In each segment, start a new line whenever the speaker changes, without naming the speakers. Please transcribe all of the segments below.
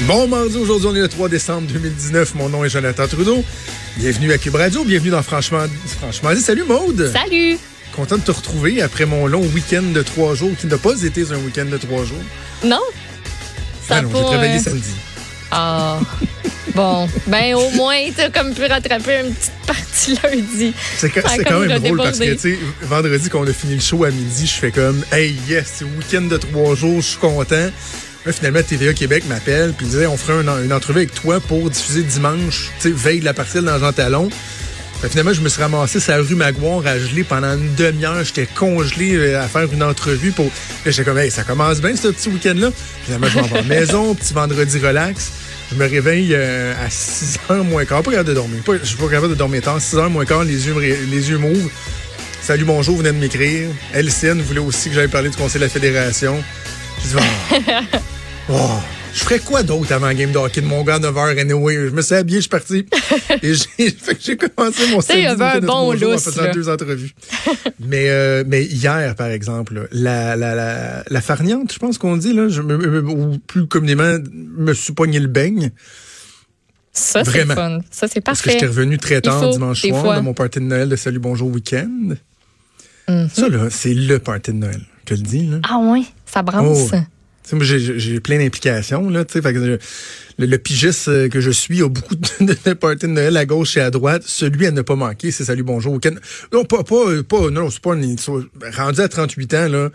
Bon mardi, aujourd'hui on est le 3 décembre 2019. Mon nom est Jonathan Trudeau. Bienvenue à Cube Radio, bienvenue dans Franchement, Franchement dit. Salut Maude!
Salut!
Content de te retrouver après mon long week-end de trois jours, qui n'a pas été un week-end de trois jours.
Non?
Ça ah non, j'ai travaillé
euh,
samedi.
Ah. bon, ben au moins, t'as comme pu rattraper une petite partie lundi.
C'est quand même drôle parce que, tu sais, vendredi, quand on a fini le show à midi, je fais comme, hey, yes, week-end de trois jours, je suis content. Là, finalement, TVA Québec m'appelle puis disait on ferait une, entrevue avec toi pour diffuser dimanche, tu sais, veille de la partielle dans Jean Talon. finalement, je me suis ramassé sur la rue Maguire à geler pendant une demi-heure. J'étais congelé euh, à faire une entrevue pour. Là, j'étais comme, hey, ça commence bien ce petit week-end-là. Finalement, je vais en maison, petit vendredi relax. Je me réveille euh, à 6 h moins quart. Pas capable de dormir. je suis pas capable de dormir tard. 6 h moins quart, les yeux, les yeux m'ouvrent. Salut, bonjour, vous venez de m'écrire. LCN voulait aussi que j'aille parler du Conseil de la Fédération. Je dis, oh. oh, je ferais quoi d'autre avant game de hockey de mon gars à 9h anyway? Je me suis habillé, je suis parti. Et j'ai commencé mon samedi
un bon
en faisant deux entrevues. mais, euh, mais hier, par exemple, la, la, la, la farniante, je pense qu'on dit, là, je me, ou plus communément, me suis pogné le beigne.
Ça, c'est fun. Ça, c'est parfait.
Parce que j'étais revenu très tard dimanche soir dans mon party de Noël de Salut Bonjour Week-end. Mm-hmm. Ça, là, c'est le party de Noël je dis. Là.
Ah oui, ça brasse. Oh,
j'ai plein d'implications. Là, le, le pigiste euh, que je suis a beaucoup de, parties de Noël à gauche et à droite. Celui à ne pas manquer, c'est Salut Bonjour. Non, pas, pas, pas, non, c'est pas rendu à 38 ans, là.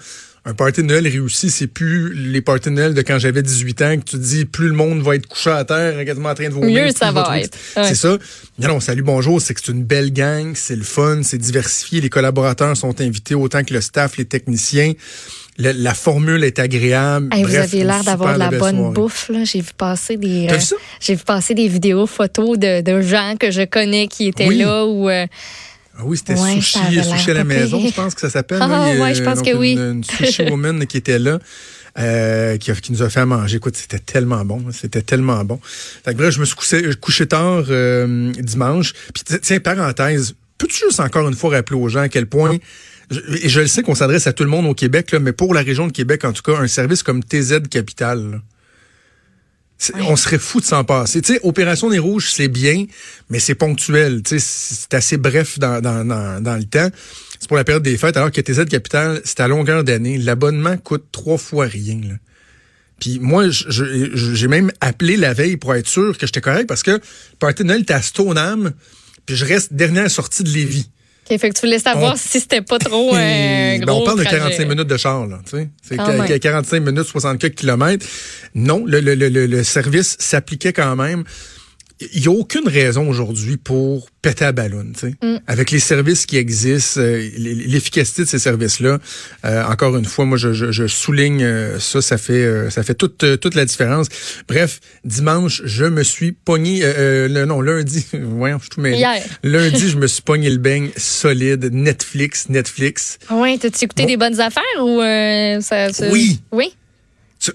Un party de Noël réussi, c'est plus les parties de Noël de quand j'avais 18 ans que tu dis plus le monde va être couché à terre, quasiment en train de vomir.
Mieux ça va être.
C'est ça. Non, non, salut, bonjour, c'est que c'est une belle gang, c'est le fun, c'est diversifié, les collaborateurs sont invités autant que le staff, les techniciens la formule est agréable.
vous avez l'air d'avoir de la bonne bouffe. J'ai vu passer des. Euh, j'ai vu passer des vidéos, photos de, de, gens que je connais qui étaient là ou. Euh,
oui, c'était sushi, sushi à la maison, je pense que ça s'appelle.
Ah, oui, je pense que oui.
Une, sushi woman qui était là. Euh, qui, qui, nous a fait manger. Écoute, c'était tellement bon. C'était tellement bon. Fait que, bref, je me suis couché, couché tard euh, dimanche. Puis, tiens, parenthèse, peux-tu juste encore une fois rappeler aux gens à quel point et je le sais qu'on s'adresse à tout le monde au Québec, là, mais pour la région de Québec, en tout cas, un service comme TZ Capital, on serait fou de s'en passer. Tu sais, Opération des Rouges, c'est bien, mais c'est ponctuel. Tu sais, c'est assez bref dans, dans, dans, dans le temps. C'est pour la période des fêtes, alors que TZ Capital, c'est à longueur d'année. L'abonnement coûte trois fois rien. Là. Puis moi, j'ai même appelé la veille pour être sûr que j'étais correct parce que le party de Noël était à Stoneham, puis je reste dernière sortie de Lévis.
Okay, fait que tu voulais savoir si c'était pas trop euh,
ben, On parle de 45 minutes de char, là. Tu sais, c'est 45 minutes, 64 kilomètres. Non, le, le, le, le service s'appliquait quand même il n'y a aucune raison aujourd'hui pour péter à ballon, tu sais. Mm. Avec les services qui existent, euh, l'efficacité de ces services-là. Euh, encore une fois, moi, je, je, je souligne euh, ça, ça fait ça fait toute toute la différence. Bref, dimanche, je me suis pogné, le, non lundi, voyons, je tout
Hier.
Lundi, je me suis pogné le beigne solide, Netflix, Netflix.
Oui, t'as-tu écouté des bonnes affaires ou ça, ça,
Oui.
Oui?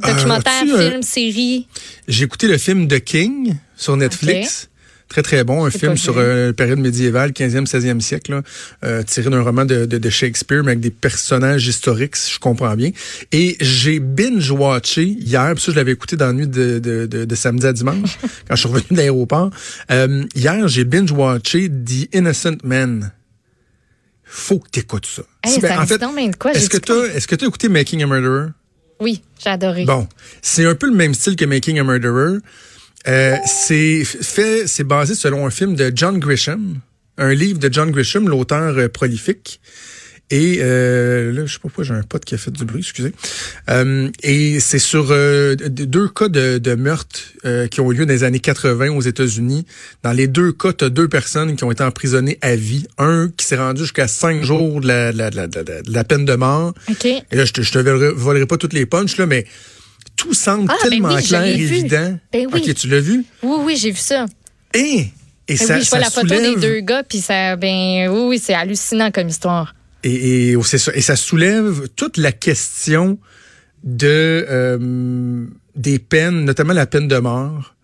Documentaire, film, série?
J'ai écouté le film The King sur Netflix. Très, très bon. Un film sur euh, la période médiévale, 15e, 16e siècle, euh, tiré d'un roman de, de, Shakespeare, mais avec des personnages historiques, si je comprends bien. Et j'ai binge-watché hier, puis ça, je l'avais écouté dans la nuit de, samedi à dimanche, quand je suis revenu de l'aéroport. Euh, hier, j'ai binge-watché The Innocent Man. Faut que t'écoutes ça.
Ben, en fait,
est-ce que tu est-ce que tu as écouté Making a Murderer?
Oui, j'ai adoré.
Bon, c'est un peu le même style que Making a Murderer. Euh, c'est fait, c'est basé selon un film de John Grisham, un livre de John Grisham, l'auteur euh, prolifique. Et euh, là, je sais pas pourquoi j'ai un pote qui a fait du bruit, excusez. Euh, et c'est sur euh, deux cas de, de meurtre qui ont eu lieu dans les années 80 aux États-Unis. Dans les deux cas, tu as deux personnes qui ont été emprisonnées à vie. Un qui s'est rendu jusqu'à cinq jours de la, la, la, la, peine de mort.
Et
là, je te, je te volerai pas toutes les punches, là, mais tout semble ah, ben tellement clair et évident.
Ben oui.
OK, tu l'as vu?
Oui, oui, j'ai vu ça.
Et, et ben ça,
oui, je vois la photo des deux gars, puis ça, ben oui, oui, c'est hallucinant comme histoire.
Et, et, ça, et ça soulève toute la question de euh, des peines, notamment la peine de mort.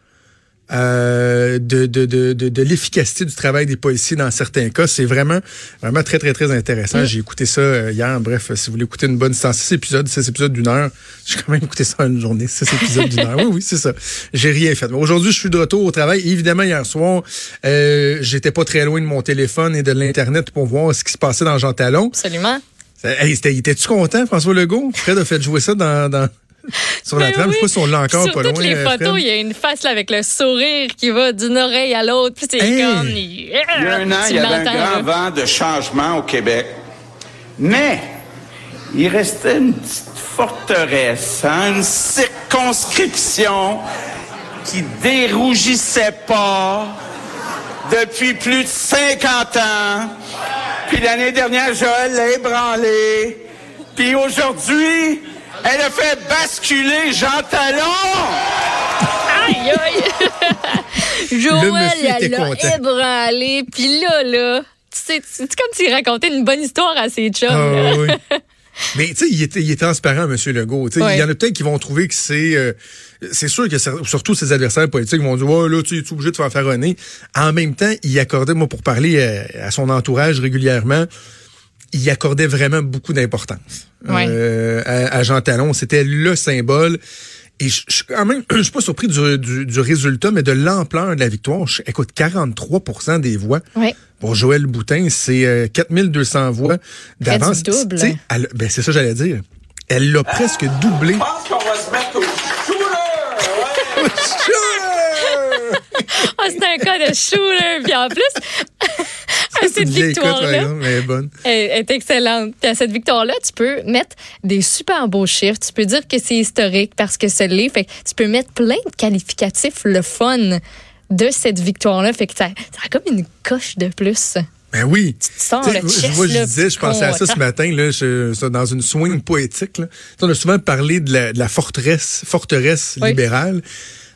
Euh, de, de, de, de, l'efficacité du travail des policiers dans certains cas. C'est vraiment, vraiment très, très, très intéressant. Mm. J'ai écouté ça euh, hier. Bref, si vous voulez écouter une bonne distance, six épisodes, six épisodes d'une heure, j'ai quand même écouté ça une journée, six épisodes d'une heure. Oui, oui, c'est ça. J'ai rien fait. Aujourd'hui, je suis de retour au travail. Évidemment, hier soir, euh, j'étais pas très loin de mon téléphone et de l'Internet pour voir ce qui se passait dans Jean Talon.
Absolument.
Hey, Étais-tu content, François Legault? Fred a fait jouer ça dans, dans sur la trame. Je sais pas si on l'a encore
Sur
pas
toutes les photos, il y a une face là, avec le sourire qui va d'une oreille à l'autre. Puis c'est comme...
Il y a un an, il y avait un grand vent de changement au Québec. Mais il restait une petite forteresse, hein, une circonscription qui dérougissait pas depuis plus de 50 ans. Puis l'année dernière, Joël l'a ébranlé. Puis aujourd'hui, elle a fait basculer Jean Talon!
Aïe, aïe! Joël, elle l'a ébranlé. Puis là, là, tu sais, c'est comme s'il racontait une bonne histoire à ses chums. Ah, oui.
Mais tu sais, il est, il est transparent, M. Legault. Il y en a peut-être qui vont trouver que c'est... Euh, c'est sûr que surtout ses adversaires politiques vont dire ouais là tu es obligé de faire René. En même temps, il accordait moi pour parler euh, à son entourage régulièrement, il accordait vraiment beaucoup d'importance euh, à, Jean Talon. C'était le symbole. Et je, suis quand même, je suis pas surpris du, du, résultat, mais de l'ampleur de la victoire. écoute, 43% des voix. Pour Joël Boutin, c'est 4200 euh, voix d'avance.
double.
Ben, c'est ça j'allais dire. Elle l'a presque doublé. Je pense qu'on va se mettre au
shooter! oh, c'est un cas de shooter. Puis en plus, cette victoire-là est, excellente. Puis à cette victoire-là, tu peux mettre des super beaux chiffres. Tu peux dire que c'est historique parce que c'est l'est. Fait tu peux mettre plein de qualificatifs, le fun de cette victoire-là. Fait que ça, a comme une coche de plus.
Ben oui.
Tu te sens le chest,
Moi, je disais, je pensais à ça ce matin, là, dans une swing poétique. Là. On a souvent parlé de la, forteresse, forteresse libérale.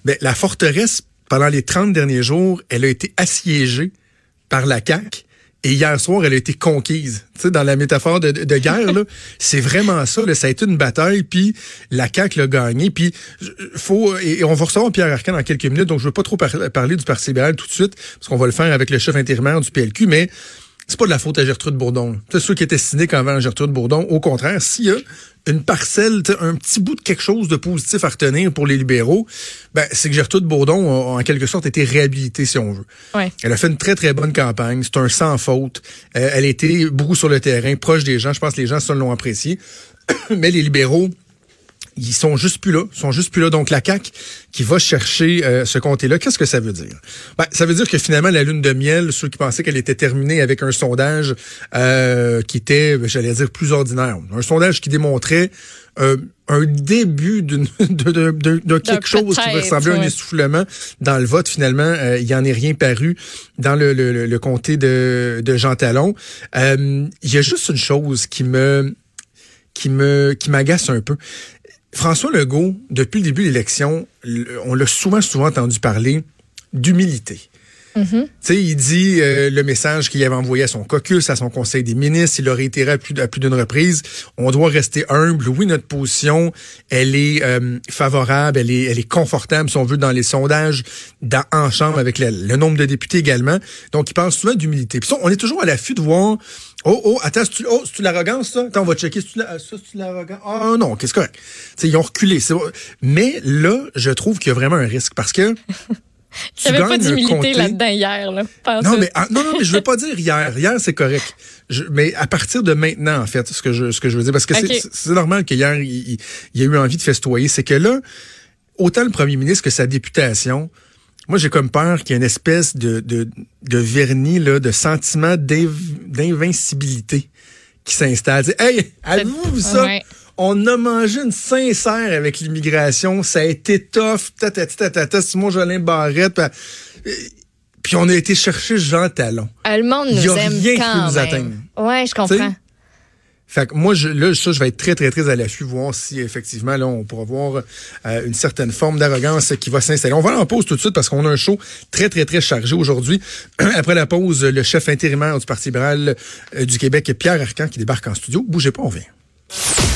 Ben, la forteresse, pendant les 30 derniers jours, elle a été assiégée par la CAQ et hier soir, elle a été conquise. Tu sais, dans la métaphore de, de guerre, là, c'est vraiment ça. Là, ça a été une bataille, puis la CAQ l'a gagné. Puis faut et on va recevoir Pierre Arcan dans quelques minutes, donc je veux pas trop parler du Parti libéral tout de suite, parce qu'on va le faire avec le chef intérimaire du PLQ, mais c'est pas de la faute à Gertrude Bourdon. C'est ceux qui étaient cyniques envers Gertrude Bourdon. Au contraire, s'il y a une parcelle, un petit bout de quelque chose de positif à retenir pour les libéraux, ben, c'est que Gertrude Bourdon a, en quelque sorte été réhabilitée, si on veut. Elle a fait une très, très bonne campagne. C'est un sans faute. Euh, elle a été beaucoup sur le terrain, proche des gens. Je pense que les gens se l'ont apprécié. Mais les libéraux, ils sont juste plus là, ils sont juste plus là. Donc la CAC qui va chercher euh, ce comté-là, qu'est-ce que ça veut dire? Ben, ça veut dire que finalement la lune de miel, ceux qui pensaient qu'elle était terminée avec un sondage euh, qui était, j'allais dire, plus ordinaire, un sondage qui démontrait euh, un début d'une de, quelque chose qui ressemblait à un essoufflement dans le vote. Finalement, il n'y en est rien paru dans le, le, le comté de, de Jean Talon. Il y a juste une chose qui me qui me qui m'agace un peu. François Legault, depuis le début de l'élection, on l'a souvent, souvent entendu parler d'humilité. Tu sais, il dit euh, le message qu'il avait envoyé à son caucus, à son conseil des ministres, il l'a réitéré à plus, plus d'une reprise. On doit rester humble. Oui, notre position, elle est euh, favorable, elle est, elle est confortable, si on veut, dans les sondages, dans, en chambre, avec le, nombre de députés également. Donc, il parle souvent d'humilité. Puis on est toujours à l'affût de voir Oh, oh, attends, c'est-tu oh, l'arrogance, ça? Attends, on va checker. C'est-tu la, ça, l'arrogance? Ah, non, qu'est-ce que c'est ils ont reculé. Mais là, je trouve qu'il y a vraiment un risque parce que.
Tu n'avais pas d'humilité là-dedans hier, là.
Non, mais, ah, non, non, mais je veux pas dire hier. Hier, c'est correct. mais à partir de maintenant, en fait, ce que je, ce que je veux dire, parce que c'est normal qu'hier, il, il, y a eu envie de festoyer, c'est que là, autant le premier ministre que sa députation, moi, j'ai comme peur qu'il y ait une espèce de, de, de vernis, là, de sentiment d'invincibilité qui s'installe. Hey, avez-vous ça? On a mangé une sincère avec l'immigration. Ça a été tough. Tata, Simon Jolin Barrette. Puis on a été chercher Jean Talon.
Le monde nous aime quand qui nous atteindre. Ouais, je comprends.
Fait que moi, je, là, ça, je vais être très, très, très à l'affût, voir si effectivement, là, on pourra voir euh, une certaine forme d'arrogance qui va s'installer. On va en pause tout de suite parce qu'on a un show très, très, très chargé aujourd'hui. Après la pause, le chef intérimaire du Parti libéral euh, du Québec, Pierre Arcan, qui débarque en studio. Bougez pas, on vient.